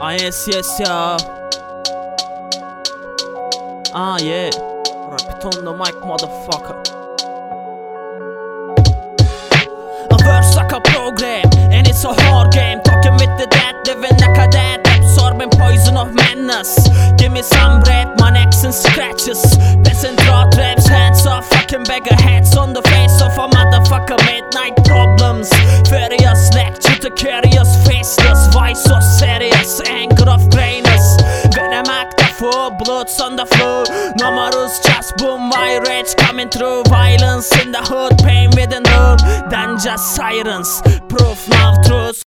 Ah yes yes ya Ah yeah. Rap it on the mic motherfucker. A verse like a program And it's a hard game. Talking with the dead Living like a dead Absorbing poison of madness. Give me some bread My neck's in scratches. Peasant rot raps Hands off fucking beggar Hats on the face of a motherfucker. Midnight problems Furious lecture to curious Faceless Why so serious Blood's on the floor. No Numerous just boom My rage coming through. Violence in the hood Pain within room Than just sirens Proof now truth